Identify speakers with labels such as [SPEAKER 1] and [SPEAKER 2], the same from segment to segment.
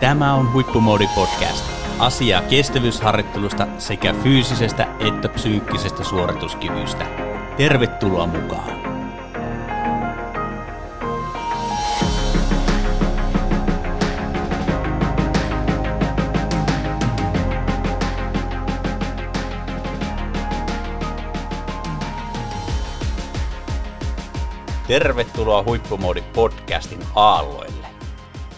[SPEAKER 1] Tämä on Huippumoodi Podcast. Asiaa kestävyysharjoittelusta sekä fyysisestä että psyykkisestä suorituskyvystä. Tervetuloa mukaan! Tervetuloa Huippumoodi podcastin aalloille.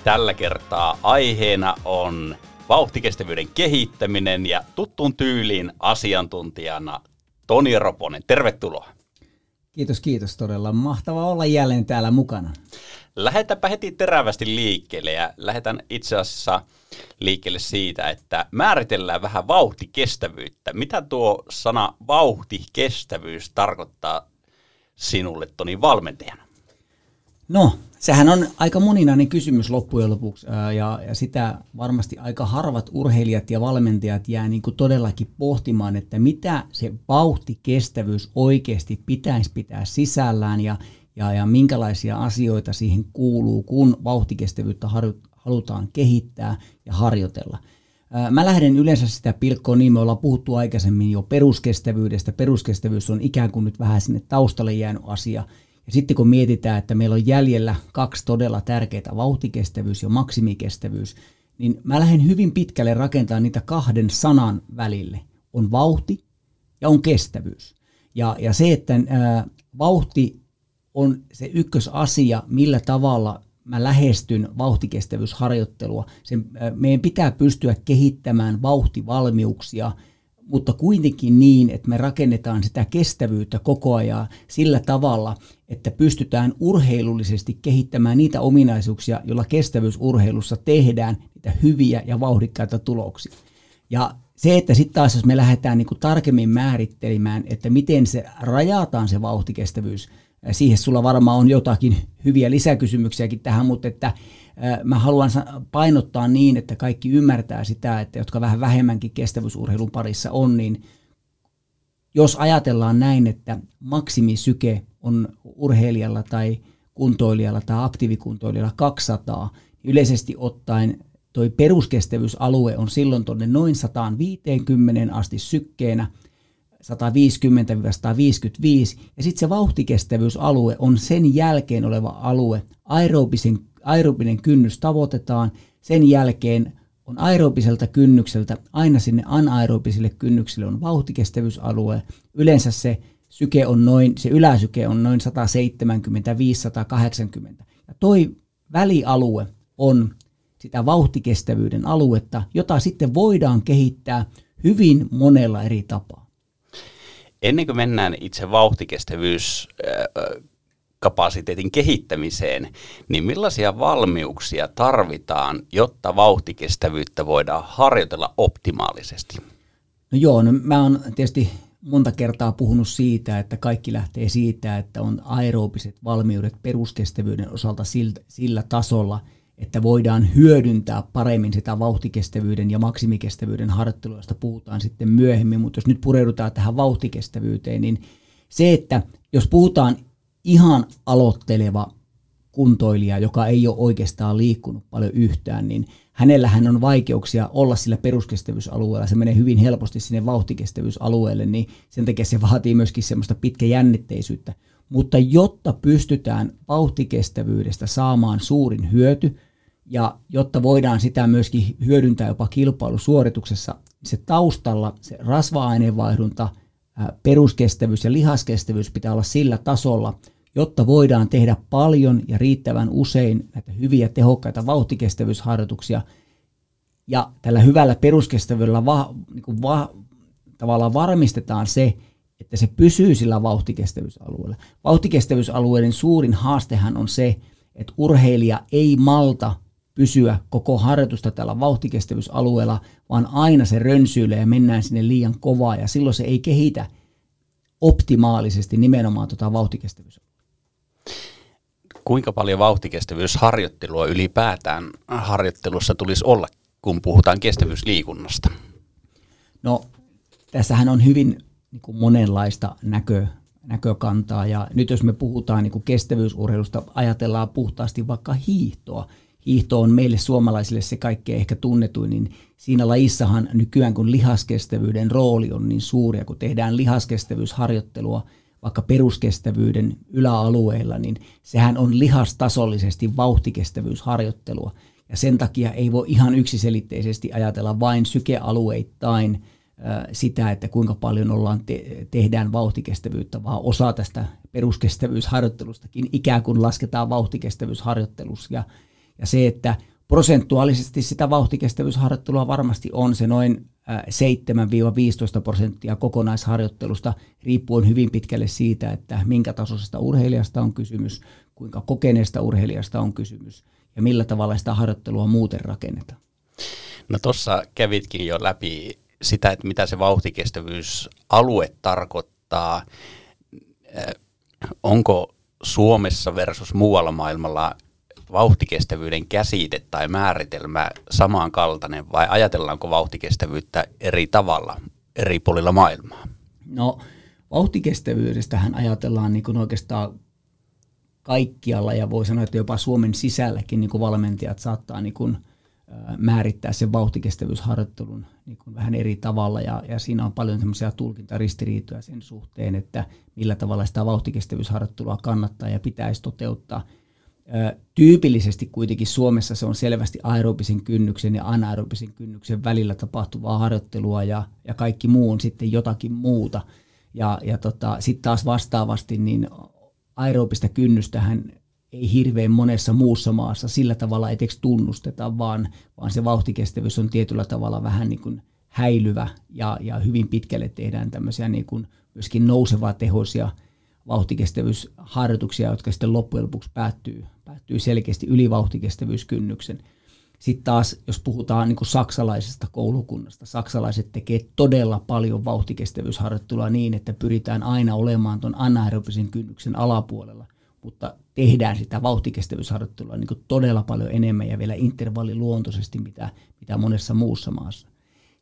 [SPEAKER 1] Tällä kertaa aiheena on vauhtikestävyyden kehittäminen ja tuttuun tyyliin asiantuntijana Toni Roponen. Tervetuloa.
[SPEAKER 2] Kiitos, kiitos todella. Mahtava olla jälleen täällä mukana.
[SPEAKER 1] Lähetäpä heti terävästi liikkeelle ja lähdetään itse asiassa liikkeelle siitä, että määritellään vähän vauhtikestävyyttä. Mitä tuo sana vauhtikestävyys tarkoittaa sinulle Toni valmentajana?
[SPEAKER 2] No, sehän on aika moninainen kysymys loppujen lopuksi ja, ja sitä varmasti aika harvat urheilijat ja valmentajat jää niin kuin todellakin pohtimaan, että mitä se vauhtikestävyys oikeasti pitäisi pitää sisällään ja, ja, ja minkälaisia asioita siihen kuuluu, kun vauhtikestävyyttä halutaan kehittää ja harjoitella. Mä lähden yleensä sitä pilkkoa niin, me ollaan puhuttu aikaisemmin jo peruskestävyydestä. Peruskestävyys on ikään kuin nyt vähän sinne taustalle jäänyt asia. Ja sitten kun mietitään, että meillä on jäljellä kaksi todella tärkeää, vauhtikestävyys ja maksimikestävyys, niin mä lähden hyvin pitkälle rakentamaan niitä kahden sanan välille. On vauhti ja on kestävyys. Ja, ja se, että ää, vauhti on se ykkösasia, millä tavalla mä lähestyn vauhtikestävyysharjoittelua. Sen, meidän pitää pystyä kehittämään vauhtivalmiuksia, mutta kuitenkin niin, että me rakennetaan sitä kestävyyttä koko ajan sillä tavalla, että pystytään urheilullisesti kehittämään niitä ominaisuuksia, joilla kestävyysurheilussa tehdään niitä hyviä ja vauhdikkaita tuloksia. Ja se, että sitten taas jos me lähdetään niin tarkemmin määrittelemään, että miten se rajataan se vauhtikestävyys, Siihen sulla varmaan on jotakin hyviä lisäkysymyksiäkin tähän, mutta että mä haluan painottaa niin, että kaikki ymmärtää sitä, että jotka vähän vähemmänkin kestävyysurheilun parissa on, niin jos ajatellaan näin, että maksimisyke on urheilijalla tai kuntoilijalla tai aktiivikuntoilijalla 200, niin yleisesti ottaen toi peruskestävyysalue on silloin tuonne noin 150 asti sykkeenä – 150-155, ja sitten se vauhtikestävyysalue on sen jälkeen oleva alue. Aerobisen, aerobinen kynnys tavoitetaan, sen jälkeen on aerobiselta kynnykseltä aina sinne anaerobiselle kynnykselle on vauhtikestävyysalue. Yleensä se syke on noin, se yläsyke on noin 175-180. Ja toi välialue on sitä vauhtikestävyyden aluetta, jota sitten voidaan kehittää hyvin monella eri tapaa.
[SPEAKER 1] Ennen kuin mennään itse vauhtikestävyys kapasiteetin kehittämiseen, niin millaisia valmiuksia tarvitaan, jotta vauhtikestävyyttä voidaan harjoitella optimaalisesti?
[SPEAKER 2] No joo, no mä oon tietysti monta kertaa puhunut siitä, että kaikki lähtee siitä, että on aerobiset valmiudet peruskestävyyden osalta sillä, sillä tasolla – että voidaan hyödyntää paremmin sitä vauhtikestävyyden ja maksimikestävyyden harjoittelua, josta puhutaan sitten myöhemmin, mutta jos nyt pureudutaan tähän vauhtikestävyyteen, niin se, että jos puhutaan ihan aloitteleva kuntoilija, joka ei ole oikeastaan liikkunut paljon yhtään, niin hänellähän on vaikeuksia olla sillä peruskestävyysalueella. Se menee hyvin helposti sinne vauhtikestävyysalueelle, niin sen takia se vaatii myöskin semmoista pitkäjännitteisyyttä. Mutta jotta pystytään vauhtikestävyydestä saamaan suurin hyöty, ja jotta voidaan sitä myöskin hyödyntää jopa kilpailusuorituksessa, se taustalla se rasva-aineenvaihdunta, peruskestävyys ja lihaskestävyys pitää olla sillä tasolla, jotta voidaan tehdä paljon ja riittävän usein näitä hyviä tehokkaita vauhtikestävyysharjoituksia. Ja tällä hyvällä peruskestävyydellä va, niin kuin va, tavallaan varmistetaan se, että se pysyy sillä vauhtikestävyysalueella. Vauhtikestävyysalueiden suurin haastehan on se, että urheilija ei malta pysyä koko harjoitusta tällä vauhtikestävyysalueella, vaan aina se rönsyilee ja mennään sinne liian kovaa ja silloin se ei kehitä optimaalisesti nimenomaan tuota vauhtikestävyysalueella.
[SPEAKER 1] Kuinka paljon vauhtikestävyysharjoittelua ylipäätään harjoittelussa tulisi olla, kun puhutaan kestävyysliikunnasta?
[SPEAKER 2] No, tässähän on hyvin niin kuin monenlaista näkö, näkökantaa. Ja nyt jos me puhutaan niin kuin kestävyysurheilusta, ajatellaan puhtaasti vaikka hiihtoa. hiihto on meille suomalaisille se kaikkein ehkä tunnetuin, niin siinä lajissahan nykyään kun lihaskestävyyden rooli on niin suuri, ja kun tehdään lihaskestävyysharjoittelua vaikka peruskestävyyden yläalueilla, niin sehän on lihastasollisesti vauhtikestävyysharjoittelua. Ja sen takia ei voi ihan yksiselitteisesti ajatella vain sykealueittain sitä, että kuinka paljon ollaan te- tehdään vauhtikestävyyttä, vaan osa tästä peruskestävyysharjoittelustakin ikään kuin lasketaan vauhtikestävyysharjoittelussa. Ja, ja se, että prosentuaalisesti sitä vauhtikestävyysharjoittelua varmasti on se noin 7-15 prosenttia kokonaisharjoittelusta, riippuen hyvin pitkälle siitä, että minkä tasoisesta urheilijasta on kysymys, kuinka kokeneesta urheilijasta on kysymys ja millä tavalla sitä harjoittelua muuten rakennetaan.
[SPEAKER 1] No tuossa kävitkin jo läpi sitä, että mitä se vauhtikestävyysalue tarkoittaa. Onko Suomessa versus muualla maailmalla vauhtikestävyyden käsite tai määritelmä samankaltainen vai ajatellaanko vauhtikestävyyttä eri tavalla eri puolilla maailmaa?
[SPEAKER 2] No vauhtikestävyydestähän ajatellaan niin kuin oikeastaan kaikkialla ja voi sanoa, että jopa Suomen sisälläkin niin kuin valmentajat saattaa niin kuin määrittää sen vauhtikestävyysharjoittelun niin kuin vähän eri tavalla ja, ja siinä on paljon semmoisia tulkintaristiriitoja sen suhteen, että millä tavalla sitä vauhtikestävyysharjoittelua kannattaa ja pitäisi toteuttaa. Tyypillisesti kuitenkin Suomessa se on selvästi aerobisen kynnyksen ja anaerobisen kynnyksen välillä tapahtuvaa harjoittelua ja, ja kaikki muu on sitten jotakin muuta. Ja, ja tota, sitten taas vastaavasti niin aerobista kynnystähän ei hirveän monessa muussa maassa sillä tavalla eteksi tunnusteta, vaan, vaan se vauhtikestävyys on tietyllä tavalla vähän niin kuin häilyvä ja, ja hyvin pitkälle tehdään tämmöisiä niin kuin myöskin nousevaa tehoisia vauhtikestävyysharjoituksia, jotka sitten loppujen lopuksi päättyy, päättyy selkeästi yli vauhtikestävyyskynnyksen. Sitten taas, jos puhutaan niin saksalaisesta koulukunnasta, saksalaiset tekee todella paljon vauhtikestävyysharjoittelua niin, että pyritään aina olemaan tuon anaerobisen kynnyksen alapuolella – mutta tehdään sitä vauhtikestävyysharjoittelua niin todella paljon enemmän ja vielä intervalliluontoisesti, mitä, mitä monessa muussa maassa.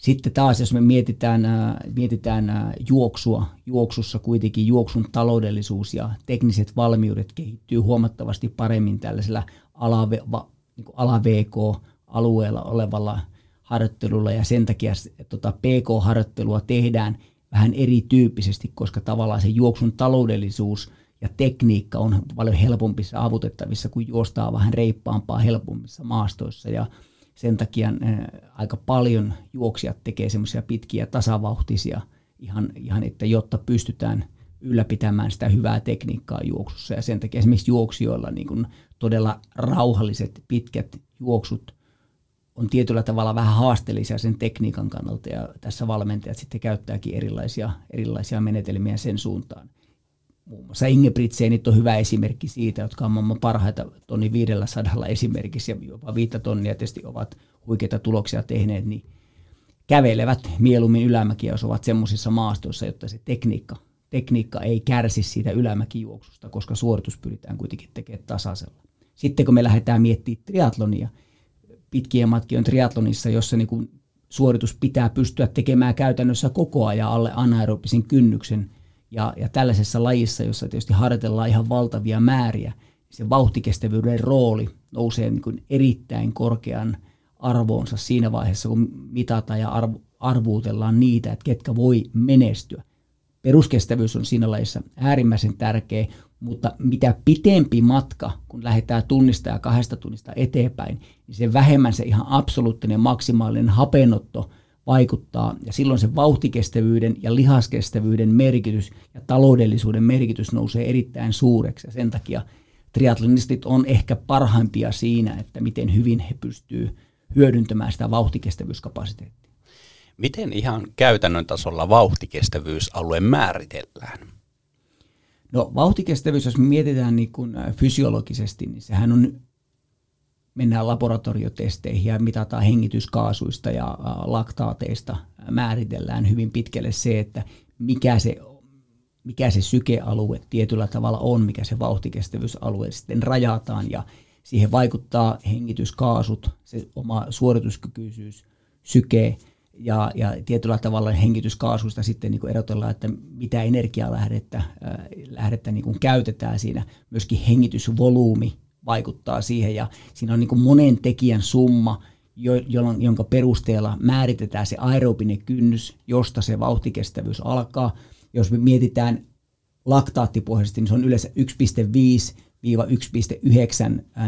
[SPEAKER 2] Sitten taas, jos me mietitään, äh, mietitään äh, juoksua, juoksussa kuitenkin juoksun taloudellisuus ja tekniset valmiudet kehittyy huomattavasti paremmin tällaisella ala, va, niin ala-VK-alueella olevalla harjoittelulla ja sen takia tota, PK-harjoittelua tehdään vähän erityyppisesti, koska tavallaan se juoksun taloudellisuus – ja tekniikka on paljon helpompi saavutettavissa, kun juostaa vähän reippaampaa helpommissa maastoissa ja sen takia äh, aika paljon juoksijat tekee semmoisia pitkiä tasavauhtisia ihan, ihan, että jotta pystytään ylläpitämään sitä hyvää tekniikkaa juoksussa. Ja sen takia esimerkiksi juoksijoilla niin kun todella rauhalliset pitkät juoksut on tietyllä tavalla vähän haasteellisia sen tekniikan kannalta. Ja tässä valmentajat sitten käyttääkin erilaisia, erilaisia menetelmiä sen suuntaan muun muassa Ingebrigtsenit on hyvä esimerkki siitä, jotka on maailman parhaita tonni 500 esimerkiksi ja jopa viittä tonnia tietysti ovat huikeita tuloksia tehneet, niin kävelevät mieluummin ylämäkiä, jos ovat semmoisissa maastoissa, jotta se tekniikka, tekniikka ei kärsi siitä ylämäkijuoksusta, koska suoritus pyritään kuitenkin tekemään tasaisella. Sitten kun me lähdetään miettimään triatlonia, pitkien matkien triatlonissa, jossa niin kuin suoritus pitää pystyä tekemään käytännössä koko ajan alle anaerobisen kynnyksen – ja, ja tällaisessa lajissa, jossa tietysti harjoitellaan ihan valtavia määriä, niin se vauhtikestävyyden rooli nousee niin kuin erittäin korkean arvoonsa siinä vaiheessa, kun mitataan ja arvo, arvuutellaan niitä, että ketkä voi menestyä. Peruskestävyys on siinä lajissa äärimmäisen tärkeä, mutta mitä pitempi matka, kun lähdetään tunnista ja kahdesta tunnista eteenpäin, niin se vähemmän se ihan absoluuttinen maksimaalinen hapenotto vaikuttaa. Ja silloin se vauhtikestävyyden ja lihaskestävyyden merkitys ja taloudellisuuden merkitys nousee erittäin suureksi. Ja sen takia triatlonistit on ehkä parhaimpia siinä, että miten hyvin he pystyvät hyödyntämään sitä vauhtikestävyyskapasiteettia.
[SPEAKER 1] Miten ihan käytännön tasolla vauhtikestävyysalue määritellään?
[SPEAKER 2] No vauhtikestävyys, jos mietitään niin kuin fysiologisesti, niin sehän on mennään laboratoriotesteihin ja mitataan hengityskaasuista ja laktaateista, määritellään hyvin pitkälle se, että mikä se, mikä se sykealue tietyllä tavalla on, mikä se vauhtikestävyysalue sitten rajataan ja siihen vaikuttaa hengityskaasut, se oma suorituskykyisyys, syke ja, ja tietyllä tavalla hengityskaasuista sitten niin erotellaan, että mitä energialähdettä lähdettä niin käytetään siinä, myöskin hengitysvolyymi vaikuttaa siihen. Ja siinä on niin kuin monen tekijän summa, jo, jolloin, jonka perusteella määritetään se aerobinen kynnys, josta se vauhtikestävyys alkaa. Jos me mietitään laktaattipohjaisesti, niin se on yleensä 1,5-1,9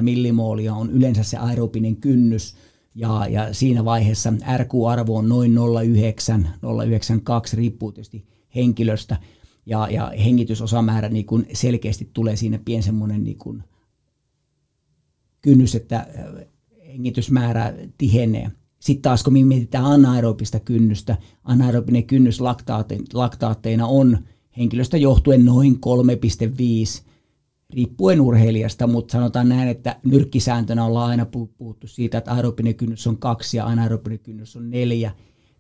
[SPEAKER 2] millimoolia on yleensä se aerobinen kynnys, ja, ja siinä vaiheessa RQ-arvo on noin 0,9, 0,92, riippuu tietysti henkilöstä, ja, ja hengitysosamäärä niin kuin selkeästi tulee siinä pien semmoinen niin kuin kynnys, että hengitysmäärä tihenee. Sitten taas kun me mietitään anaerobista kynnystä, anaerobinen kynnys laktaatteina on henkilöstä johtuen noin 3,5 riippuen urheilijasta, mutta sanotaan näin, että nyrkkisääntönä ollaan aina puhuttu siitä, että aerobinen kynnys on kaksi ja anaerobinen kynnys on neljä.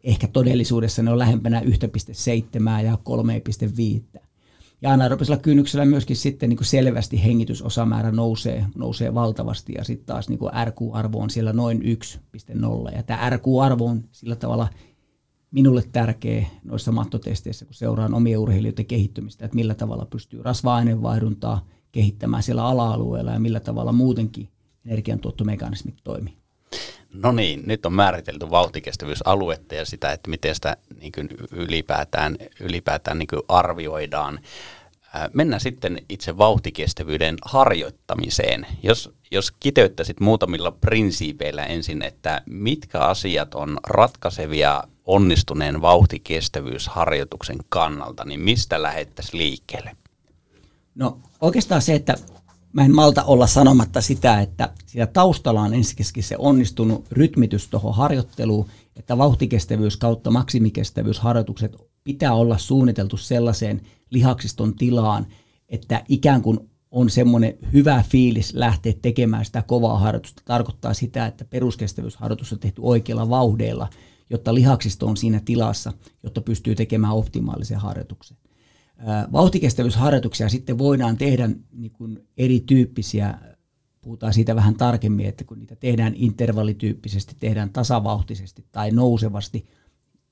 [SPEAKER 2] Ehkä todellisuudessa ne on lähempänä 1,7 ja 3,5. Ja anaerobisella kynnyksellä myöskin sitten niin kuin selvästi hengitysosamäärä nousee, nousee valtavasti ja sitten taas niin kuin RQ-arvo on siellä noin 1,0. Ja tämä RQ-arvo on sillä tavalla minulle tärkeä noissa mattotesteissä, kun seuraan omia urheilijoiden kehittymistä, että millä tavalla pystyy rasva-aineenvaihduntaa kehittämään siellä ala-alueella ja millä tavalla muutenkin energiantuottomekanismit toimii.
[SPEAKER 1] No niin, nyt on määritelty vauhtikestävyysaluetta ja sitä, että miten sitä niin kuin ylipäätään, ylipäätään niin kuin arvioidaan. Mennään sitten itse vauhtikestävyyden harjoittamiseen. Jos, jos kiteyttäisit muutamilla prinsiipeillä ensin, että mitkä asiat on ratkaisevia onnistuneen vauhtikestävyysharjoituksen kannalta, niin mistä lähettäisiin liikkeelle?
[SPEAKER 2] No oikeastaan se, että mä en malta olla sanomatta sitä, että siinä taustalla on ensiksikin se onnistunut rytmitys tuohon harjoitteluun, että vauhtikestävyys kautta maksimikestävyysharjoitukset pitää olla suunniteltu sellaiseen lihaksiston tilaan, että ikään kuin on semmoinen hyvä fiilis lähteä tekemään sitä kovaa harjoitusta. Tarkoittaa sitä, että peruskestävyysharjoitus on tehty oikealla vauhdeilla, jotta lihaksisto on siinä tilassa, jotta pystyy tekemään optimaalisen harjoituksen. Vauhtikestävyysharjoituksia sitten voidaan tehdä niin kuin erityyppisiä, puhutaan siitä vähän tarkemmin, että kun niitä tehdään intervallityyppisesti, tehdään tasavauhtisesti tai nousevasti,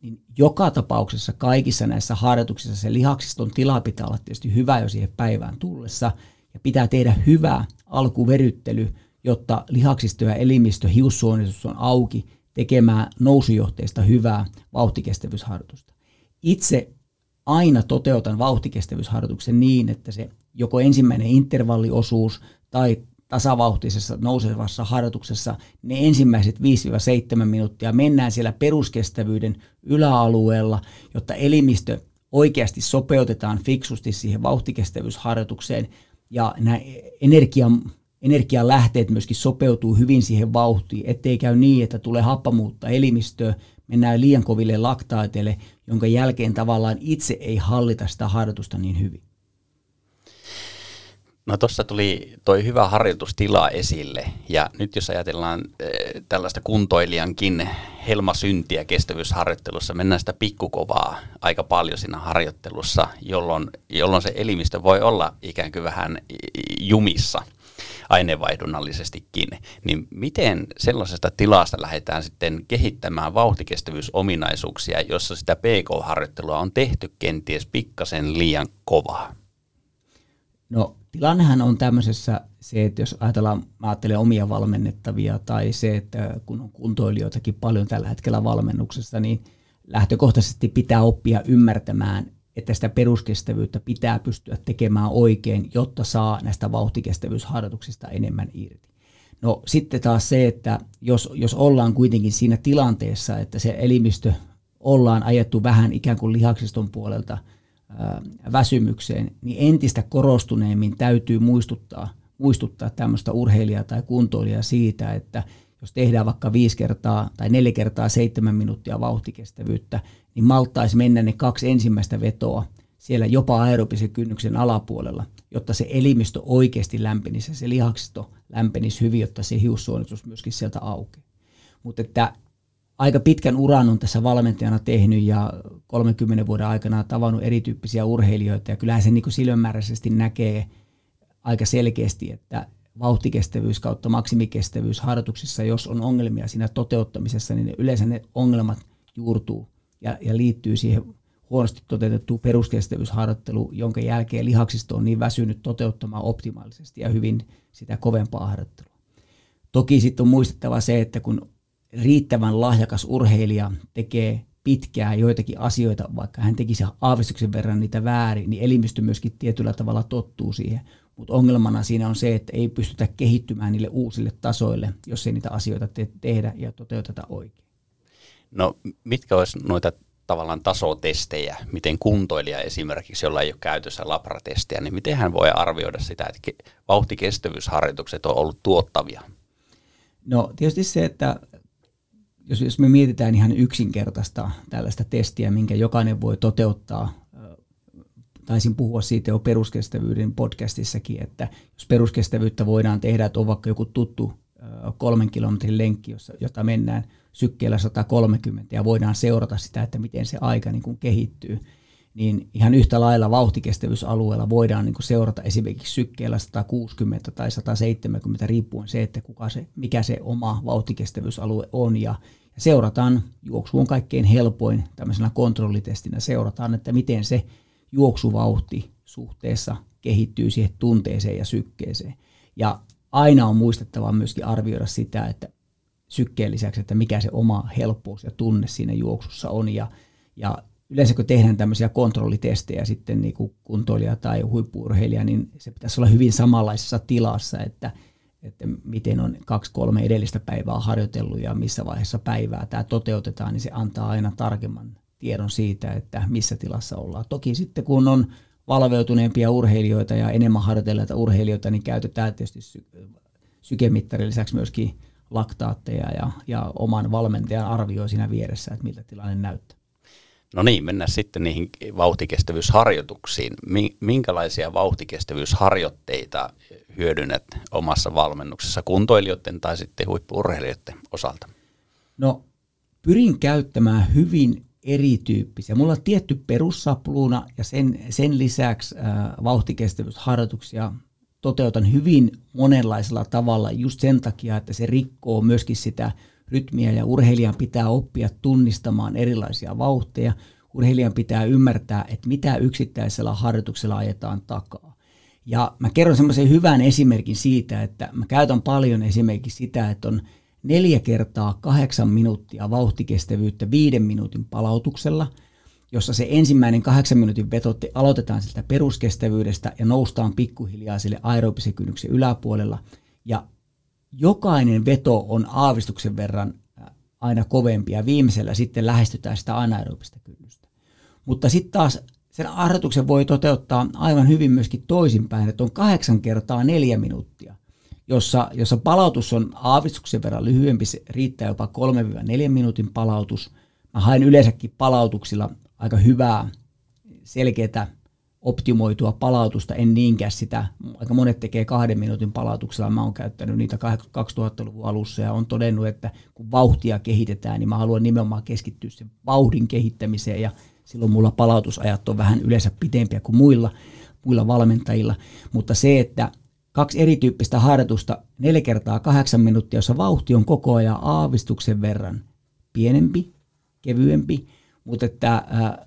[SPEAKER 2] niin joka tapauksessa kaikissa näissä harjoituksissa se lihaksiston tila pitää olla tietysti hyvä jo siihen päivään tullessa, ja pitää tehdä hyvä alkuveryttely, jotta lihaksisto ja elimistö, hiussuonistus on auki tekemään nousujohteista hyvää vauhtikestävyysharjoitusta. Itse aina toteutan vauhtikestävyysharjoituksen niin, että se joko ensimmäinen intervalliosuus tai tasavauhtisessa nousevassa harjoituksessa ne ensimmäiset 5-7 minuuttia mennään siellä peruskestävyyden yläalueella, jotta elimistö oikeasti sopeutetaan fiksusti siihen vauhtikestävyysharjoitukseen ja nämä energian, energian lähteet myöskin sopeutuu hyvin siihen vauhtiin, ettei käy niin, että tulee happamuutta elimistöön, mennään liian koville laktaateille, jonka jälkeen tavallaan itse ei hallita sitä harjoitusta niin hyvin.
[SPEAKER 1] No tuossa tuli toi hyvä harjoitustila esille ja nyt jos ajatellaan äh, tällaista kuntoilijankin helmasyntiä kestävyysharjoittelussa, mennään sitä pikkukovaa aika paljon siinä harjoittelussa, jolloin, jolloin se elimistö voi olla ikään kuin vähän jumissa – aineenvaihdunnallisestikin, niin miten sellaisesta tilasta lähdetään sitten kehittämään vauhtikestävyysominaisuuksia, jossa sitä PK-harjoittelua on tehty kenties pikkasen liian kovaa?
[SPEAKER 2] No tilannehan on tämmöisessä se, että jos ajatellaan, mä ajattelen omia valmennettavia tai se, että kun on kuntoilijoitakin paljon tällä hetkellä valmennuksessa, niin lähtökohtaisesti pitää oppia ymmärtämään, että sitä peruskestävyyttä pitää pystyä tekemään oikein, jotta saa näistä vauhtikestävyysharjoituksista enemmän irti. No sitten taas se, että jos, jos ollaan kuitenkin siinä tilanteessa, että se elimistö ollaan ajettu vähän ikään kuin lihaksiston puolelta ää, väsymykseen, niin entistä korostuneemmin täytyy muistuttaa, muistuttaa tämmöistä urheilijaa tai kuntoilijaa siitä, että jos tehdään vaikka viisi kertaa tai neljä kertaa seitsemän minuuttia vauhtikestävyyttä, niin malttaisi mennä ne kaksi ensimmäistä vetoa siellä jopa aerobisen kynnyksen alapuolella, jotta se elimistö oikeasti lämpenisi ja se lihaksisto lämpenisi hyvin, jotta se hiussuonitus myöskin sieltä aukeaa. Mutta että aika pitkän uran on tässä valmentajana tehnyt ja 30 vuoden aikana tavannut erityyppisiä urheilijoita ja kyllähän se niin silmämääräisesti näkee aika selkeästi, että vauhtikestävyys kautta maksimikestävyys harjoituksissa, jos on ongelmia siinä toteuttamisessa, niin yleensä ne ongelmat juurtuu ja, ja liittyy siihen huonosti toteutettu peruskestävyysharjoittelu, jonka jälkeen lihaksisto on niin väsynyt toteuttamaan optimaalisesti ja hyvin sitä kovempaa harjoittelua. Toki sitten on muistettava se, että kun riittävän lahjakas urheilija tekee pitkään joitakin asioita, vaikka hän tekisi aavistuksen verran niitä väärin, niin elimistö myöskin tietyllä tavalla tottuu siihen. Mutta ongelmana siinä on se, että ei pystytä kehittymään niille uusille tasoille, jos ei niitä asioita te- tehdä ja toteuteta oikein.
[SPEAKER 1] No mitkä olisi noita tavallaan tasotestejä, miten kuntoilija esimerkiksi, jolla ei ole käytössä labratestejä, niin miten hän voi arvioida sitä, että vauhtikestävyysharjoitukset on ollut tuottavia?
[SPEAKER 2] No tietysti se, että jos, jos me mietitään ihan yksinkertaista tällaista testiä, minkä jokainen voi toteuttaa, taisin puhua siitä jo peruskestävyyden podcastissakin, että jos peruskestävyyttä voidaan tehdä, että on vaikka joku tuttu kolmen kilometrin lenkki, jota mennään sykkeellä 130 ja voidaan seurata sitä, että miten se aika niin kuin kehittyy, niin ihan yhtä lailla vauhtikestävyysalueella voidaan niin seurata esimerkiksi sykkeellä 160 tai 170 riippuen se, että kuka se, mikä se oma vauhtikestävyysalue on. Ja seurataan, juoksu on kaikkein helpoin tämmöisenä kontrollitestinä, seurataan, että miten se juoksuvauhti suhteessa kehittyy siihen tunteeseen ja sykkeeseen. Ja aina on muistettava myöskin arvioida sitä, että sykkeen lisäksi, että mikä se oma helppous ja tunne siinä juoksussa on ja, ja yleensä kun tehdään tämmöisiä kontrollitestejä sitten niin kuin kuntoilija tai huippuurheilija, niin se pitäisi olla hyvin samanlaisessa tilassa, että, että miten on kaksi-kolme edellistä päivää harjoitellut ja missä vaiheessa päivää tämä toteutetaan, niin se antaa aina tarkemman tiedon siitä, että missä tilassa ollaan. Toki sitten kun on valveutuneempia urheilijoita ja enemmän harjoitelleita urheilijoita, niin käytetään tietysti sy- sykemittarin lisäksi myöskin laktaatteja ja, ja oman valmentajan arvioi siinä vieressä, että miltä tilanne näyttää.
[SPEAKER 1] No niin, mennään sitten niihin vauhtikestävyysharjoituksiin. Minkälaisia vauhtikestävyysharjoitteita hyödynnät omassa valmennuksessa kuntoilijoiden tai sitten huippuurheilijoiden osalta?
[SPEAKER 2] No, pyrin käyttämään hyvin erityyppisiä. Mulla on tietty perussapluuna ja sen, sen lisäksi äh, vauhtikestävyysharjoituksia toteutan hyvin monenlaisella tavalla just sen takia, että se rikkoo myöskin sitä rytmiä ja urheilijan pitää oppia tunnistamaan erilaisia vauhteja. Urheilijan pitää ymmärtää, että mitä yksittäisellä harjoituksella ajetaan takaa. Ja mä kerron semmoisen hyvän esimerkin siitä, että mä käytän paljon esimerkiksi sitä, että on neljä kertaa kahdeksan minuuttia vauhtikestävyyttä viiden minuutin palautuksella, jossa se ensimmäinen kahdeksan minuutin veto aloitetaan sieltä peruskestävyydestä ja noustaan pikkuhiljaa sille aerobisen kynnyksen yläpuolella. Ja jokainen veto on aavistuksen verran aina kovempi ja viimeisellä sitten lähestytään sitä anaerobista kynnystä. Mutta sitten taas sen harjoituksen voi toteuttaa aivan hyvin myöskin toisinpäin, että on kahdeksan kertaa neljä minuuttia, jossa, jossa palautus on aavistuksen verran lyhyempi, se riittää jopa 3-4 minuutin palautus. Mä haen yleensäkin palautuksilla aika hyvää, selkeää optimoitua palautusta, en niinkään sitä. Aika monet tekee kahden minuutin palautuksella. Mä oon käyttänyt niitä 2000-luvun alussa ja on todennut, että kun vauhtia kehitetään, niin mä haluan nimenomaan keskittyä sen vauhdin kehittämiseen ja silloin mulla palautusajat on vähän yleensä pitempiä kuin muilla, muilla valmentajilla. Mutta se, että kaksi erityyppistä harjoitusta, neljä kertaa kahdeksan minuuttia, jossa vauhti on koko ajan aavistuksen verran pienempi, kevyempi, mutta että äh,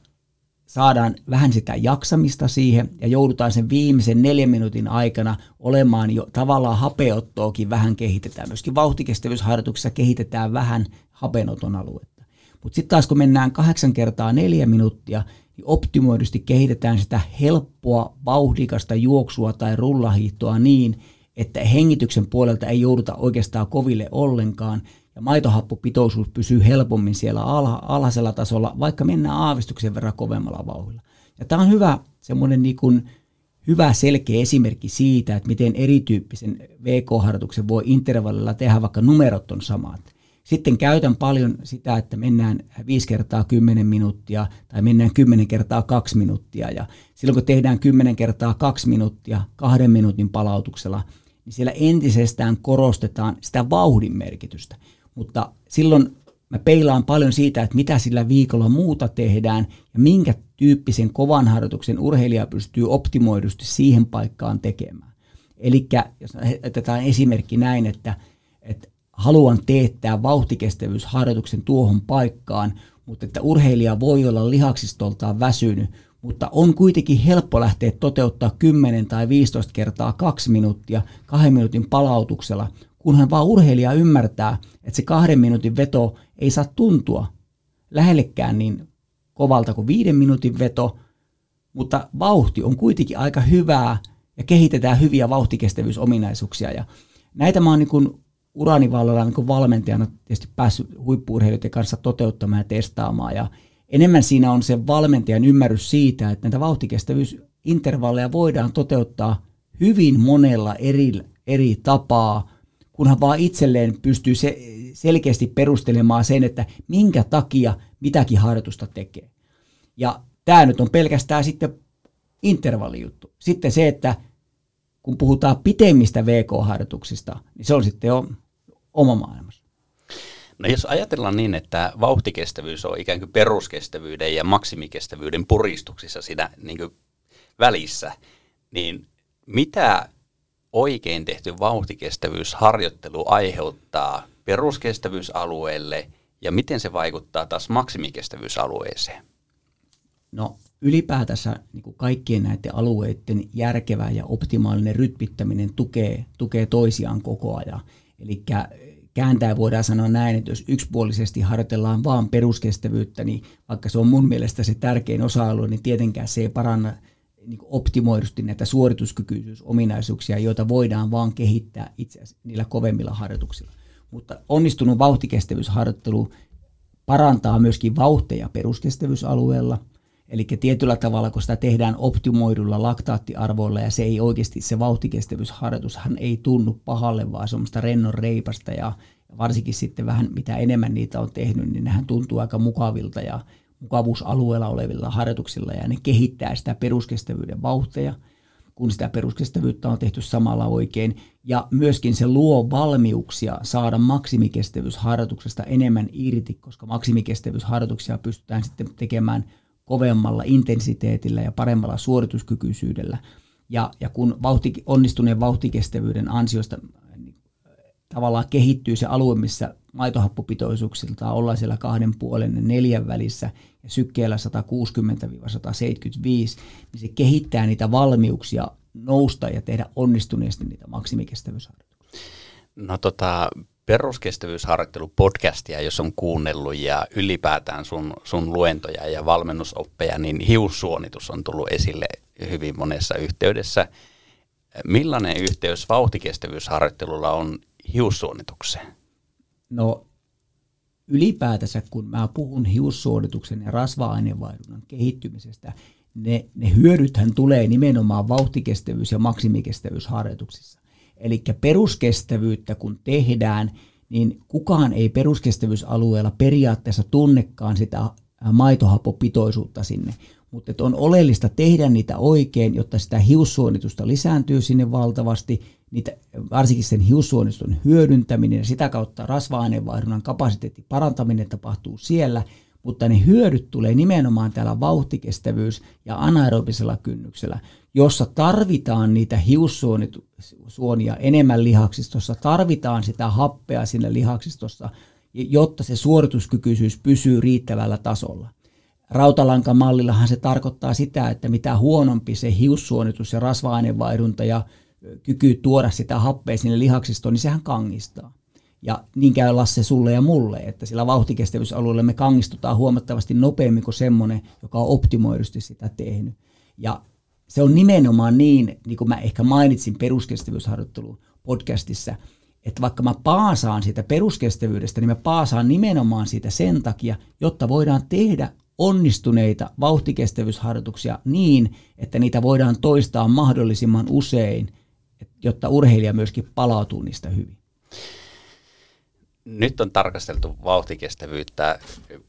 [SPEAKER 2] saadaan vähän sitä jaksamista siihen ja joudutaan sen viimeisen neljän minuutin aikana olemaan jo tavallaan hapeottoakin vähän kehitetään. Myöskin vauhtikestävyysharjoituksessa kehitetään vähän hapenoton aluetta. Mutta sitten taas kun mennään kahdeksan kertaa neljä minuuttia, niin optimoidusti kehitetään sitä helppoa, vauhdikasta juoksua tai rullahiihtoa niin, että hengityksen puolelta ei jouduta oikeastaan koville ollenkaan – ja maitohappopitoisuus pysyy helpommin siellä alha, alhaisella tasolla, vaikka mennään aavistuksen verran kovemmalla vauhdilla. Ja tämä on hyvä, semmoinen niin kuin, hyvä selkeä esimerkki siitä, että miten erityyppisen VK-harjoituksen voi intervallilla tehdä, vaikka numerot on samat. Sitten käytän paljon sitä, että mennään 5 kertaa 10 minuuttia tai mennään 10 kertaa 2 minuuttia. Ja silloin kun tehdään 10 kertaa 2 minuuttia kahden minuutin palautuksella, niin siellä entisestään korostetaan sitä vauhdin merkitystä mutta silloin mä peilaan paljon siitä, että mitä sillä viikolla muuta tehdään ja minkä tyyppisen kovan harjoituksen urheilija pystyy optimoidusti siihen paikkaan tekemään. Eli jos otetaan esimerkki näin, että, että haluan teettää vauhtikestävyysharjoituksen tuohon paikkaan, mutta että urheilija voi olla lihaksistoltaan väsynyt, mutta on kuitenkin helppo lähteä toteuttaa 10 tai 15 kertaa kaksi minuuttia kahden minuutin palautuksella, kunhan vaan urheilija ymmärtää, että se kahden minuutin veto ei saa tuntua lähellekään niin kovalta kuin viiden minuutin veto, mutta vauhti on kuitenkin aika hyvää ja kehitetään hyviä vauhtikestävyysominaisuuksia. Ja näitä mä oon niin urani niin valmentajana tietysti päässyt huippuurheilijoiden kanssa toteuttamaan ja testaamaan. Ja enemmän siinä on se valmentajan ymmärrys siitä, että näitä vauhtikestävyysintervalleja voidaan toteuttaa hyvin monella eri, eri tapaa, kunhan vaan itselleen pystyy se, selkeästi perustelemaan sen, että minkä takia mitäkin harjoitusta tekee. Ja tämä nyt on pelkästään sitten intervallijuttu. Sitten se, että kun puhutaan pitemmistä VK-harjoituksista, niin se on sitten jo oma maailmassa.
[SPEAKER 1] No jos ajatellaan niin, että vauhtikestävyys on ikään kuin peruskestävyyden ja maksimikestävyyden puristuksissa siinä niin kuin välissä, niin mitä oikein tehty vauhtikestävyysharjoittelu aiheuttaa peruskestävyysalueelle ja miten se vaikuttaa taas maksimikestävyysalueeseen?
[SPEAKER 2] No ylipäätänsä niin kuin kaikkien näiden alueiden järkevä ja optimaalinen rytmittäminen tukee, tukee toisiaan koko ajan. Eli kääntää voidaan sanoa näin, että jos yksipuolisesti harjoitellaan vain peruskestävyyttä, niin vaikka se on mun mielestä se tärkein osa-alue, niin tietenkään se ei paranna niin optimoidusti näitä suorituskykyisyys-ominaisuuksia, joita voidaan vaan kehittää itse asiassa niillä kovemmilla harjoituksilla. Mutta onnistunut vauhtikestävyysharjoittelu parantaa myöskin vauhteja peruskestävyysalueella – Eli tietyllä tavalla, kun sitä tehdään optimoidulla laktaattiarvoilla ja se ei oikeasti, se vauhtikestävyysharjoitushan ei tunnu pahalle, vaan semmoista rennon reipasta ja varsinkin sitten vähän mitä enemmän niitä on tehnyt, niin nehän tuntuu aika mukavilta ja mukavuusalueella olevilla harjoituksilla ja ne kehittää sitä peruskestävyyden vauhteja, kun sitä peruskestävyyttä on tehty samalla oikein. Ja myöskin se luo valmiuksia saada maksimikestävyysharjoituksesta enemmän irti, koska maksimikestävyysharjoituksia pystytään sitten tekemään – kovemmalla intensiteetillä ja paremmalla suorituskykyisyydellä. Ja, ja kun vauhti, onnistuneen vauhtikestävyyden ansiosta niin, tavallaan kehittyy se alue, missä ollaan siellä kahden puolen ja neljän välissä ja sykkeellä 160-175, niin se kehittää niitä valmiuksia nousta ja tehdä onnistuneesti niitä maksimikestävyysharjoituksia.
[SPEAKER 1] No tota, peruskestävyysharjoittelupodcastia, jos on kuunnellut ja ylipäätään sun, sun luentoja ja valmennusoppeja, niin hiussuonitus on tullut esille hyvin monessa yhteydessä. Millainen yhteys vauhtikestävyysharjoittelulla on hiussuonitukseen?
[SPEAKER 2] No ylipäätänsä, kun mä puhun hiussuonituksen ja rasva-aineenvaihdunnan kehittymisestä, ne, ne hyödythän tulee nimenomaan vauhtikestävyys- ja maksimikestävyysharjoituksissa. Eli peruskestävyyttä kun tehdään, niin kukaan ei peruskestävyysalueella periaatteessa tunnekaan sitä maitohapopitoisuutta sinne. Mutta on oleellista tehdä niitä oikein, jotta sitä hiussuonitusta lisääntyy sinne valtavasti, niitä, varsinkin sen hiussuoniston hyödyntäminen ja sitä kautta rasva-aineenvaihdunnan kapasiteetin parantaminen tapahtuu siellä – mutta ne hyödyt tulee nimenomaan täällä vauhtikestävyys- ja anaerobisella kynnyksellä, jossa tarvitaan niitä hiussuonia enemmän lihaksistossa, tarvitaan sitä happea sinne lihaksistossa, jotta se suorituskykyisyys pysyy riittävällä tasolla. Rautalankamallillahan se tarkoittaa sitä, että mitä huonompi se hiussuonitus ja rasva-ainevaihdunta ja kyky tuoda sitä happea sinne lihaksistoon, niin sehän kangistaa. Ja niin käy Lasse sulle ja mulle, että sillä vauhtikestävyysalueella me kangistutaan huomattavasti nopeammin kuin semmoinen, joka on optimoidusti sitä tehnyt. Ja se on nimenomaan niin, niin kuin mä ehkä mainitsin peruskestävyysharjoittelu podcastissa, että vaikka mä paasaan siitä peruskestävyydestä, niin mä paasaan nimenomaan siitä sen takia, jotta voidaan tehdä onnistuneita vauhtikestävyysharjoituksia niin, että niitä voidaan toistaa mahdollisimman usein, jotta urheilija myöskin palautuu niistä hyvin
[SPEAKER 1] nyt on tarkasteltu vauhtikestävyyttä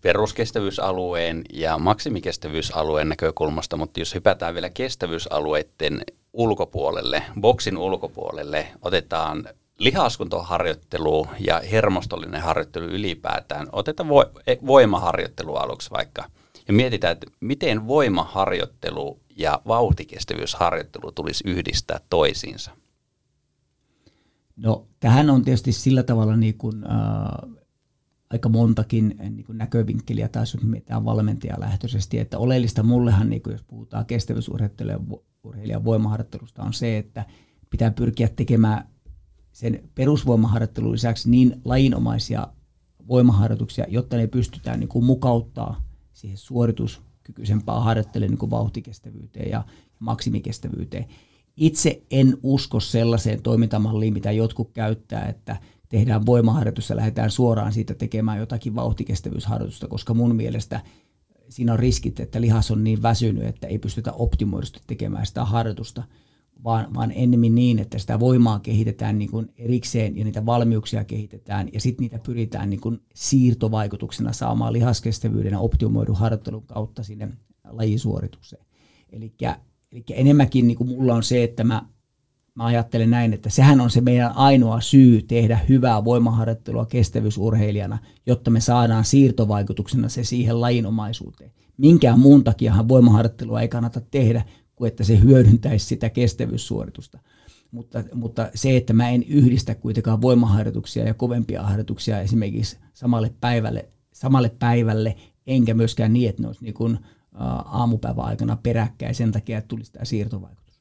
[SPEAKER 1] peruskestävyysalueen ja maksimikestävyysalueen näkökulmasta, mutta jos hypätään vielä kestävyysalueiden ulkopuolelle, boksin ulkopuolelle, otetaan lihaskuntoharjoittelu ja hermostollinen harjoittelu ylipäätään. Otetaan e, voimaharjoittelu aluksi vaikka ja mietitään, että miten voimaharjoittelu ja vauhtikestävyysharjoittelu tulisi yhdistää toisiinsa.
[SPEAKER 2] No tähän on tietysti sillä tavalla niin kuin, äh, aika montakin niin kuin näkövinkkeliä tai jos mietitään valmentajalähtöisesti, että oleellista mullehan, niin kuin jos puhutaan kestävyysurheilijan voimaharjoittelusta, on se, että pitää pyrkiä tekemään sen perusvoimaharjoittelun lisäksi niin lajinomaisia voimaharjoituksia, jotta ne pystytään niin kuin mukauttaa siihen suorituskykyisempään harjoitteluun niin kuin vauhtikestävyyteen ja maksimikestävyyteen. Itse en usko sellaiseen toimintamalliin, mitä jotkut käyttää, että tehdään voimaharjoitus ja lähdetään suoraan siitä tekemään jotakin vauhtikestävyysharjoitusta, koska mun mielestä siinä on riskit, että lihas on niin väsynyt, että ei pystytä optimoidusti tekemään sitä harjoitusta, vaan, vaan ennemmin niin, että sitä voimaa kehitetään niin kuin erikseen ja niitä valmiuksia kehitetään ja sitten niitä pyritään niin kuin siirtovaikutuksena saamaan lihaskestävyyden ja optimoidun harjoittelun kautta sinne lajisuoritukseen. Eli enemmänkin niin kuin mulla on se, että mä mä ajattelen näin, että sehän on se meidän ainoa syy tehdä hyvää voimaharjoittelua kestävyysurheilijana, jotta me saadaan siirtovaikutuksena se siihen lajinomaisuuteen. Minkään muun takiahan voimaharjoittelua ei kannata tehdä, kuin että se hyödyntäisi sitä kestävyyssuoritusta. Mutta, mutta se, että mä en yhdistä kuitenkaan voimaharjoituksia ja kovempia harjoituksia esimerkiksi samalle päivälle, samalle päivälle enkä myöskään niin, että ne olisi niin kuin, aamupäivän aikana peräkkäin sen takia, että tulisi tämä siirtovaikutus.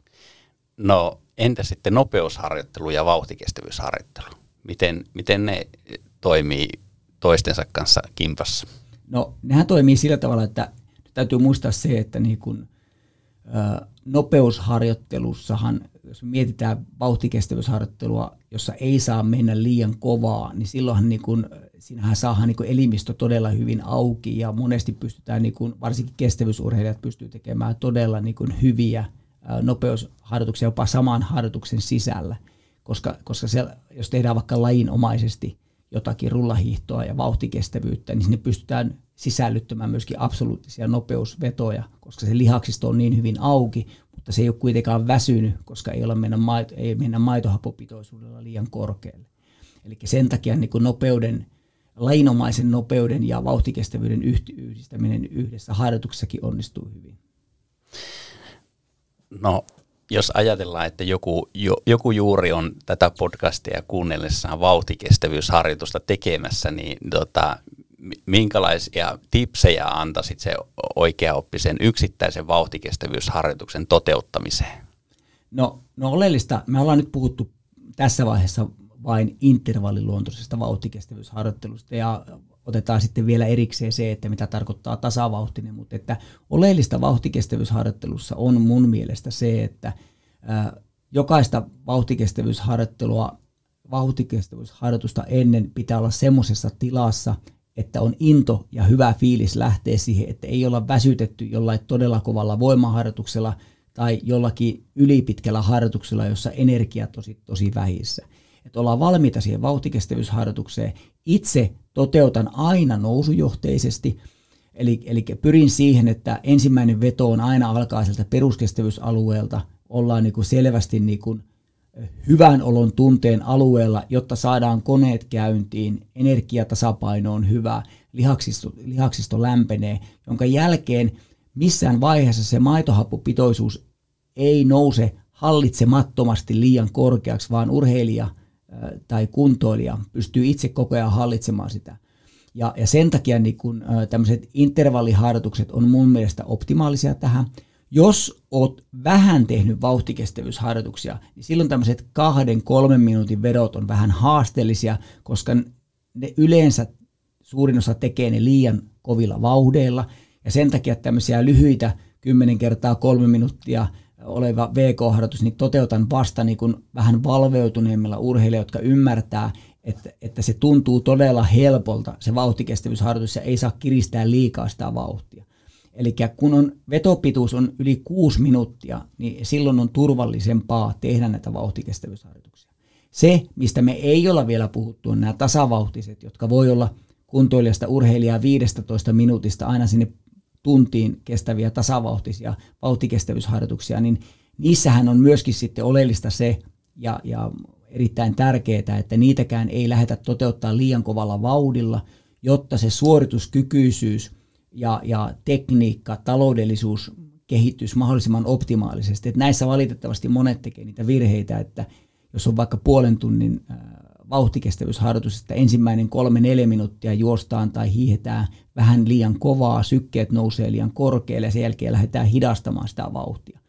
[SPEAKER 1] No entä sitten nopeusharjoittelu ja vauhtikestävyysharjoittelu? Miten, miten ne toimii toistensa kanssa kimpassa?
[SPEAKER 2] No nehän toimii sillä tavalla, että täytyy muistaa se, että niin kun, nopeusharjoittelussahan, jos mietitään vauhtikestävyysharjoittelua, jossa ei saa mennä liian kovaa, niin silloinhan niin kun, siinähän saadaan niin elimistö todella hyvin auki ja monesti pystytään, niin kun, varsinkin kestävyysurheilijat pystyy tekemään todella niin kun, hyviä – nopeusharjoituksia jopa saman harjoituksen sisällä, koska, koska se, jos tehdään vaikka lajinomaisesti jotakin rullahiihtoa ja vauhtikestävyyttä, niin sinne pystytään sisällyttämään myöskin absoluuttisia nopeusvetoja, koska se lihaksisto on niin hyvin auki, mutta se ei ole kuitenkaan väsynyt, koska ei, ole mennä, maito, ei mennä maitohapopitoisuudella liian korkealle. Eli sen takia niin nopeuden, lajinomaisen nopeuden ja vauhtikestävyyden yhdistäminen yhdessä harjoituksessakin onnistuu hyvin.
[SPEAKER 1] No, jos ajatellaan, että joku, jo, joku juuri on tätä podcastia kuunnellessaan vauhtikestävyysharjoitusta tekemässä, niin tota, minkälaisia tipsejä antaisit se oikeaoppisen yksittäisen vauhtikestävyysharjoituksen toteuttamiseen?
[SPEAKER 2] No, no oleellista, me ollaan nyt puhuttu tässä vaiheessa vain intervalliluontoisesta vauhtikestävyysharjoittelusta ja otetaan sitten vielä erikseen se, että mitä tarkoittaa tasavauhtinen, mutta että oleellista vauhtikestävyysharjoittelussa on mun mielestä se, että jokaista vauhtikestävyysharjoittelua, vauhtikestävyysharjoitusta ennen pitää olla semmoisessa tilassa, että on into ja hyvä fiilis lähteä siihen, että ei olla väsytetty jollain todella kovalla voimaharjoituksella tai jollakin ylipitkällä harjoituksella, jossa energia tosi, tosi vähissä. Että ollaan valmiita siihen vauhtikestävyysharjoitukseen. Itse toteutan aina nousujohteisesti, eli, eli pyrin siihen, että ensimmäinen veto on aina alkaa sieltä peruskestävyysalueelta, ollaan niin kuin selvästi niin kuin hyvän olon tunteen alueella, jotta saadaan koneet käyntiin, energiatasapaino on hyvä, lihaksisto, lihaksisto lämpenee, jonka jälkeen missään vaiheessa se maitohappopitoisuus ei nouse hallitsemattomasti liian korkeaksi, vaan urheilija – tai kuntoilija pystyy itse koko ajan hallitsemaan sitä. Ja, ja sen takia niin kun, tämmöiset intervalliharjoitukset on mun mielestä optimaalisia tähän. Jos oot vähän tehnyt vauhtikestävyysharjoituksia, niin silloin tämmöiset kahden, kolmen minuutin vedot on vähän haasteellisia, koska ne yleensä suurin osa tekee ne liian kovilla vauhdeilla. Ja sen takia tämmöisiä lyhyitä 10 kertaa kolme minuuttia – oleva VK-harjoitus, niin toteutan vasta niin kuin vähän valveutuneemmilla urheilijoilla, jotka ymmärtää, että, että se tuntuu todella helpolta se vauhtikestävyysharjoitus ja ei saa kiristää liikaa sitä vauhtia. Eli kun on vetopituus on yli kuusi minuuttia, niin silloin on turvallisempaa tehdä näitä vauhtikestävyysharjoituksia. Se, mistä me ei olla vielä puhuttu, on nämä tasavauhtiset, jotka voi olla kuntoilijasta urheilijaa 15 minuutista aina sinne tuntiin kestäviä tasavauhtisia vauhtikestävyysharjoituksia, niin niissähän on myöskin sitten oleellista se ja, ja erittäin tärkeää, että niitäkään ei lähdetä toteuttaa liian kovalla vauhdilla, jotta se suorituskykyisyys ja, ja tekniikka, taloudellisuus kehittyisi mahdollisimman optimaalisesti. Et näissä valitettavasti monet tekee niitä virheitä, että jos on vaikka puolen tunnin vauhtikestävyysharjoitus, että ensimmäinen kolme neljä minuuttia juostaan tai hiihetään vähän liian kovaa, sykkeet nousee liian korkealle ja sen jälkeen lähdetään hidastamaan sitä vauhtia.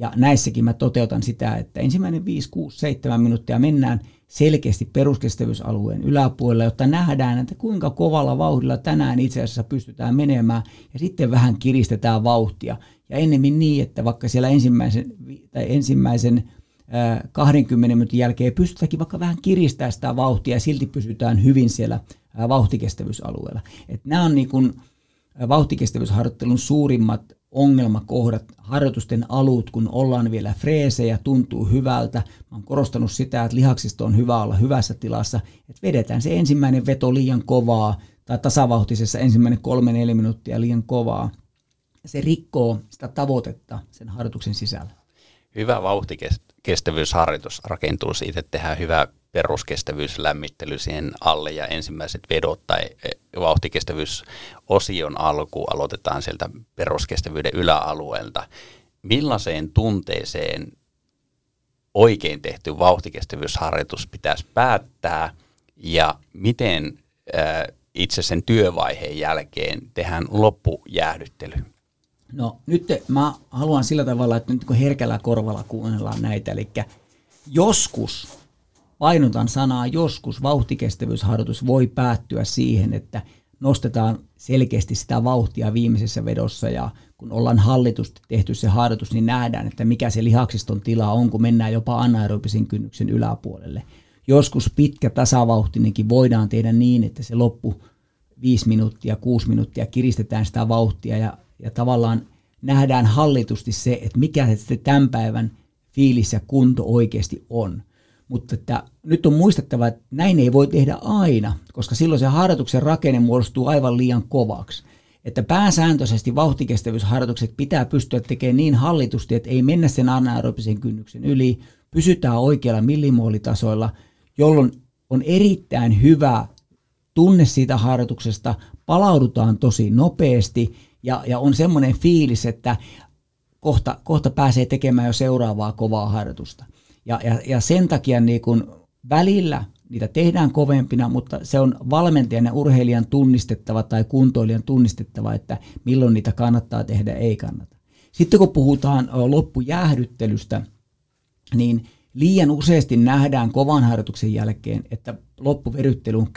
[SPEAKER 2] Ja näissäkin mä toteutan sitä, että ensimmäinen 5, 6, 7 minuuttia mennään selkeästi peruskestävyysalueen yläpuolella, jotta nähdään, että kuinka kovalla vauhdilla tänään itse asiassa pystytään menemään ja sitten vähän kiristetään vauhtia. Ja ennemmin niin, että vaikka siellä ensimmäisen, tai ensimmäisen 20 minuutin jälkeen pystytäänkin vaikka vähän kiristämään sitä vauhtia ja silti pysytään hyvin siellä vauhtikestävyysalueella. Et nämä on niin kuin vauhtikestävyysharjoittelun suurimmat ongelmakohdat, harjoitusten alut, kun ollaan vielä freesejä, tuntuu hyvältä. Mä oon korostanut sitä, että lihaksisto on hyvä olla hyvässä tilassa, että vedetään se ensimmäinen veto liian kovaa tai tasavauhtisessa ensimmäinen kolme neljä minuuttia liian kovaa. Se rikkoo sitä tavoitetta sen harjoituksen sisällä.
[SPEAKER 1] Hyvä vauhtikestävyysharjoitus rakentuu siitä, että tehdään hyvä peruskestävyyslämmittely siihen alle ja ensimmäiset vedot tai e, vauhtikestävyysosion alku aloitetaan sieltä peruskestävyyden yläalueelta. Millaiseen tunteeseen oikein tehty vauhtikestävyysharjoitus pitäisi päättää ja miten itse sen työvaiheen jälkeen tehdään loppujäähdyttely?
[SPEAKER 2] No nyt mä haluan sillä tavalla, että nyt kun herkällä korvalla kuunnellaan näitä, eli joskus painotan sanaa joskus, vauhtikestävyysharjoitus voi päättyä siihen, että nostetaan selkeästi sitä vauhtia viimeisessä vedossa ja kun ollaan hallitusti tehty se harjoitus, niin nähdään, että mikä se lihaksiston tila on, kun mennään jopa anaerobisen kynnyksen yläpuolelle. Joskus pitkä tasavauhtinenkin voidaan tehdä niin, että se loppu 5 minuuttia, 6 minuuttia kiristetään sitä vauhtia ja, ja tavallaan nähdään hallitusti se, että mikä se tämän päivän fiilis ja kunto oikeasti on. Mutta että nyt on muistettava, että näin ei voi tehdä aina, koska silloin se harjoituksen rakenne muodostuu aivan liian kovaksi. Että pääsääntöisesti vauhtikestävyysharjoitukset pitää pystyä tekemään niin hallitusti, että ei mennä sen anaerobisen kynnyksen yli, pysytään oikealla millimoolitasoilla, jolloin on erittäin hyvä tunne siitä harjoituksesta, palaudutaan tosi nopeasti ja, ja on semmoinen fiilis, että kohta, kohta pääsee tekemään jo seuraavaa kovaa harjoitusta. Ja, ja, ja sen takia niin kun välillä niitä tehdään kovempina, mutta se on valmentajan ja urheilijan tunnistettava tai kuntoilijan tunnistettava, että milloin niitä kannattaa tehdä ei kannata. Sitten kun puhutaan loppujäähdyttelystä, niin liian useasti nähdään kovan harjoituksen jälkeen, että loppuveryttely on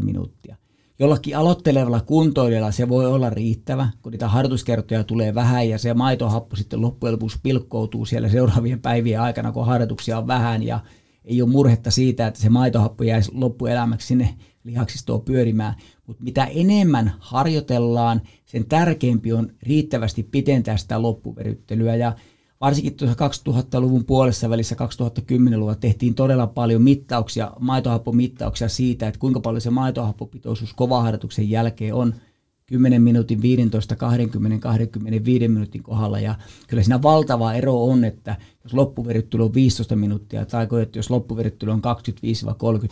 [SPEAKER 2] 10-15 minuuttia. Jollakin aloittelevalla kuntoilijalla se voi olla riittävä, kun niitä harjoituskertoja tulee vähän ja se maitohappo sitten loppujen lopuksi pilkkoutuu siellä seuraavien päivien aikana, kun harjoituksia on vähän ja ei ole murhetta siitä, että se maitohappo jäisi loppuelämäksi sinne lihaksistoon pyörimään. Mutta mitä enemmän harjoitellaan, sen tärkeämpi on riittävästi pitentää sitä loppuveryttelyä. Ja varsinkin tuossa 2000-luvun puolessa välissä 2010-luvulla tehtiin todella paljon mittauksia, maitohappomittauksia siitä, että kuinka paljon se maitohappopitoisuus kovaharjoituksen jälkeen on 10 minuutin, 15, 20, 25 minuutin kohdalla. Ja kyllä siinä valtava ero on, että jos loppuverittely on 15 minuuttia tai että jos loppuverittely on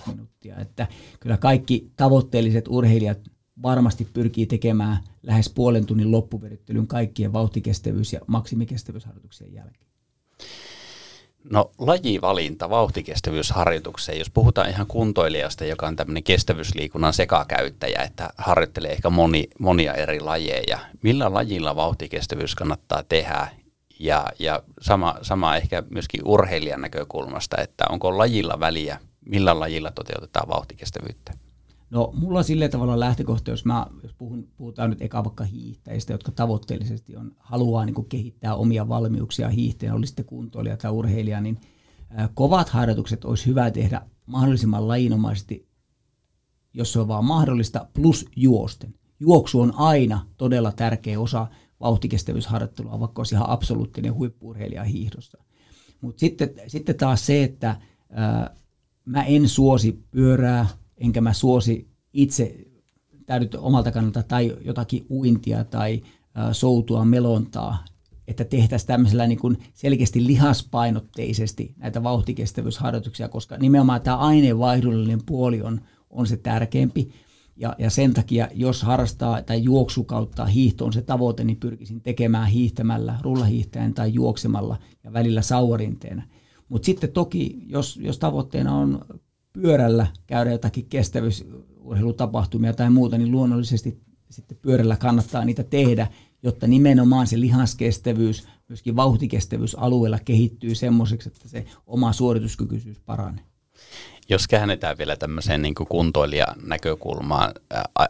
[SPEAKER 2] 25-30 minuuttia. Että kyllä kaikki tavoitteelliset urheilijat varmasti pyrkii tekemään lähes puolen tunnin loppuverittelyn kaikkien vauhtikestävyys- ja maksimikestävyysharjoituksien jälkeen.
[SPEAKER 1] No lajivalinta vauhtikestävyysharjoitukseen, jos puhutaan ihan kuntoilijasta, joka on tämmöinen kestävyysliikunnan sekakäyttäjä, että harjoittelee ehkä moni, monia eri lajeja. Millä lajilla vauhtikestävyys kannattaa tehdä? Ja, ja sama, sama ehkä myöskin urheilijan näkökulmasta, että onko lajilla väliä, millä lajilla toteutetaan vauhtikestävyyttä?
[SPEAKER 2] No mulla on sillä tavalla lähtökohta, jos, mä, jos puhun, puhutaan nyt eka vaikka hiihtäjistä, jotka tavoitteellisesti on, haluaa niin kehittää omia valmiuksia hiihteen, oli sitten kuntoilija tai urheilija, niin kovat harjoitukset olisi hyvä tehdä mahdollisimman lajinomaisesti, jos se on vaan mahdollista, plus juosten. Juoksu on aina todella tärkeä osa vauhtikestävyysharjoittelua, vaikka olisi ihan absoluuttinen huippuurheilija hiihdossa. Mutta sitten, sitten taas se, että ää, mä en suosi pyörää, enkä mä suosi itse täydyt omalta kannalta tai jotakin uintia tai soutua melontaa, että tehtäisiin tämmöisellä niin kuin selkeästi lihaspainotteisesti näitä vauhtikestävyysharjoituksia, koska nimenomaan tämä aineenvaihdollinen puoli on, on se tärkeämpi. Ja, ja sen takia, jos harrastaa tai juoksu kautta hiihto on se tavoite, niin pyrkisin tekemään hiihtämällä, rullahiihtäen tai juoksemalla ja välillä sauvarinteena. Mutta sitten toki, jos, jos tavoitteena on pyörällä käydä jotakin kestävyysurheilutapahtumia tai muuta, niin luonnollisesti sitten pyörällä kannattaa niitä tehdä, jotta nimenomaan se lihaskestävyys, myöskin vauhtikestävyys alueella kehittyy semmoiseksi, että se oma suorituskykyisyys paranee.
[SPEAKER 1] Jos käännetään vielä tämmöiseen niin kuntoilijan näkökulmaan,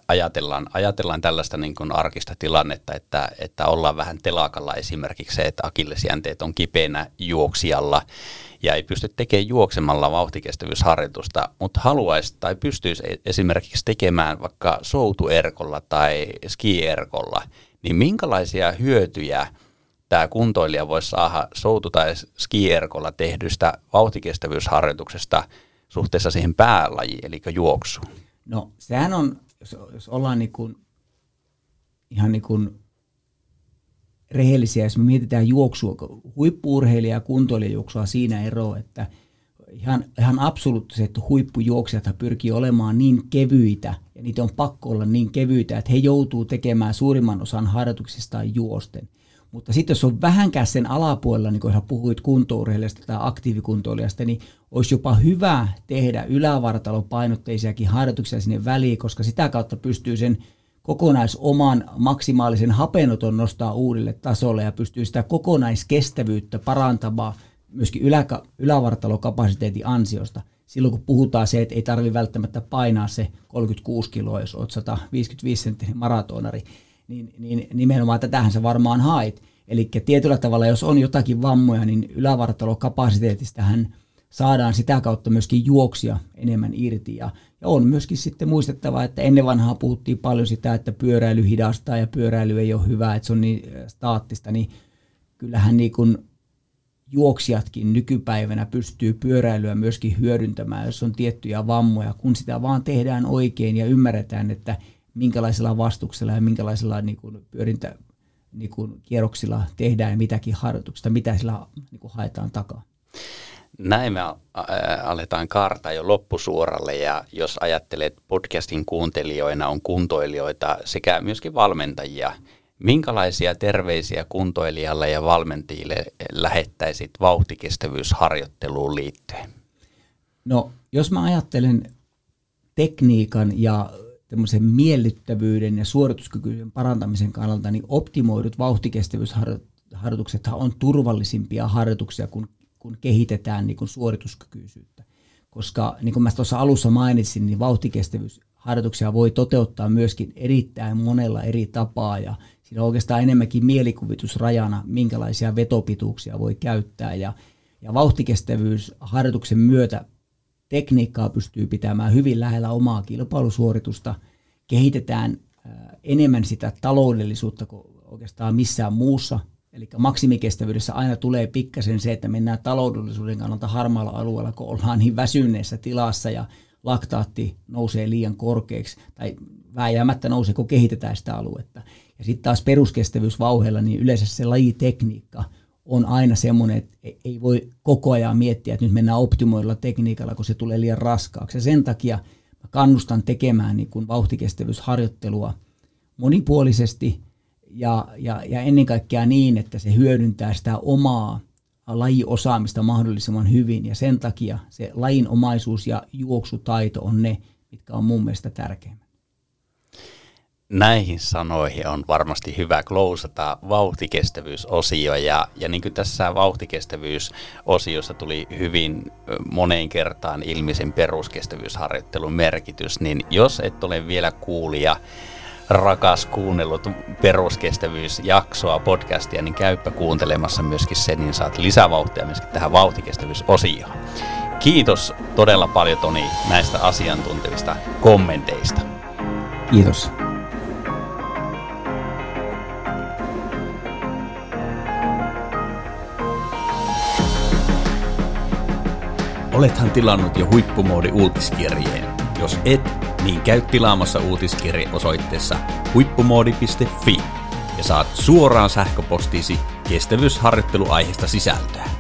[SPEAKER 1] ajatellaan, ajatellaan tällaista niin kuin arkista tilannetta, että, että ollaan vähän telakalla esimerkiksi se, että akillesjänteet on kipeänä juoksijalla ja ei pysty tekemään juoksemalla vauhtikestävyysharjoitusta, mutta haluaisi tai pystyisi e-, esimerkiksi tekemään vaikka soutuerkolla tai skierkolla, niin minkälaisia hyötyjä tämä kuntoilija voisi saada soutu- tai skierkolla tehdystä vauhtikestävyysharjoituksesta – suhteessa siihen päälajiin, eli juoksuun?
[SPEAKER 2] No sehän on, jos, ollaan niin kuin, ihan niin kuin rehellisiä, jos me mietitään juoksua, huippuurheilija ja kuntoilijajuoksua siinä ero, että ihan, ihan absoluuttiset huippujuoksijat pyrkii olemaan niin kevyitä, ja niitä on pakko olla niin kevyitä, että he joutuu tekemään suurimman osan harjoituksistaan juosten – mutta sitten jos on vähänkään sen alapuolella, niin kuin sä puhuit kuntourheilijasta tai aktiivikuntoilijasta, niin olisi jopa hyvä tehdä ylävartalopainotteisiakin harjoituksia sinne väliin, koska sitä kautta pystyy sen kokonaisoman maksimaalisen hapenoton nostaa uudelle tasolle ja pystyy sitä kokonaiskestävyyttä parantamaan myöskin ylä, ylävartalokapasiteetin ansiosta. Silloin kun puhutaan se, että ei tarvitse välttämättä painaa se 36 kiloa, jos olet 155 senttinen maratonari, niin, niin nimenomaan tätähän sä varmaan hait. Eli tietyllä tavalla, jos on jotakin vammoja, niin ylävartalokapasiteetistähän saadaan sitä kautta myöskin juoksia enemmän irti. Ja, ja on myöskin sitten muistettava, että ennen vanhaa puhuttiin paljon sitä, että pyöräily hidastaa ja pyöräily ei ole hyvä, että se on niin äh, staattista, niin kyllähän niin kuin juoksijatkin nykypäivänä pystyy pyöräilyä myöskin hyödyntämään, jos on tiettyjä vammoja, kun sitä vaan tehdään oikein ja ymmärretään, että minkälaisella vastuksella ja minkälaisilla niin kuin pyörintä niin kuin kierroksilla tehdään mitäkin harjoituksista, mitä sillä niin kuin haetaan takaa.
[SPEAKER 1] Näin me aletaan karta jo loppusuoralle ja jos ajattelet podcastin kuuntelijoina on kuntoilijoita sekä myöskin valmentajia, minkälaisia terveisiä kuntoilijalle ja valmentajille lähettäisit vauhtikestävyysharjoitteluun liittyen?
[SPEAKER 2] No, jos mä ajattelen tekniikan ja tämmöisen miellyttävyyden ja suorituskykyisen parantamisen kannalta, niin optimoidut vauhtikestävyysharjoitukset on turvallisimpia harjoituksia, kun, kun kehitetään niin kuin suorituskykyisyyttä. Koska niin kuin mä tuossa alussa mainitsin, niin vauhtikestävyysharjoituksia voi toteuttaa myöskin erittäin monella eri tapaa ja siinä on oikeastaan enemmänkin mielikuvitusrajana, minkälaisia vetopituuksia voi käyttää ja, ja vauhtikestävyysharjoituksen myötä tekniikkaa pystyy pitämään hyvin lähellä omaa kilpailusuoritusta, kehitetään enemmän sitä taloudellisuutta kuin oikeastaan missään muussa. Eli maksimikestävyydessä aina tulee pikkasen se, että mennään taloudellisuuden kannalta harmaalla alueella, kun ollaan niin väsyneessä tilassa ja laktaatti nousee liian korkeaksi tai vääjäämättä nousee, kun kehitetään sitä aluetta. Ja sitten taas peruskestävyysvauheella, niin yleensä se lajitekniikka – on aina semmoinen, että ei voi koko ajan miettiä, että nyt mennään optimoilla tekniikalla, kun se tulee liian raskaaksi. Ja sen takia mä kannustan tekemään niin kuin vauhtikestävyysharjoittelua monipuolisesti ja, ja, ja ennen kaikkea niin, että se hyödyntää sitä omaa lajiosaamista mahdollisimman hyvin. Ja sen takia se lajinomaisuus ja juoksutaito on ne, mitkä on mun mielestä tärkeimmät
[SPEAKER 1] näihin sanoihin on varmasti hyvä klousata vauhtikestävyysosio ja, ja niin kuin tässä vauhtikestävyysosiossa tuli hyvin moneen kertaan ilmi sen peruskestävyysharjoittelun merkitys, niin jos et ole vielä kuulija, rakas kuunnellut peruskestävyysjaksoa, podcastia, niin käyppä kuuntelemassa myöskin sen, niin saat lisävauhtia myöskin tähän vauhtikestävyysosioon. Kiitos todella paljon Toni näistä asiantuntevista kommenteista.
[SPEAKER 2] Kiitos.
[SPEAKER 1] Olethan tilannut jo huippumoodi uutiskirjeen. Jos et, niin käy tilaamassa uutiskirje osoitteessa huippumoodi.fi ja saat suoraan sähköpostiisi kestävyysharjoitteluaiheesta sisältöä.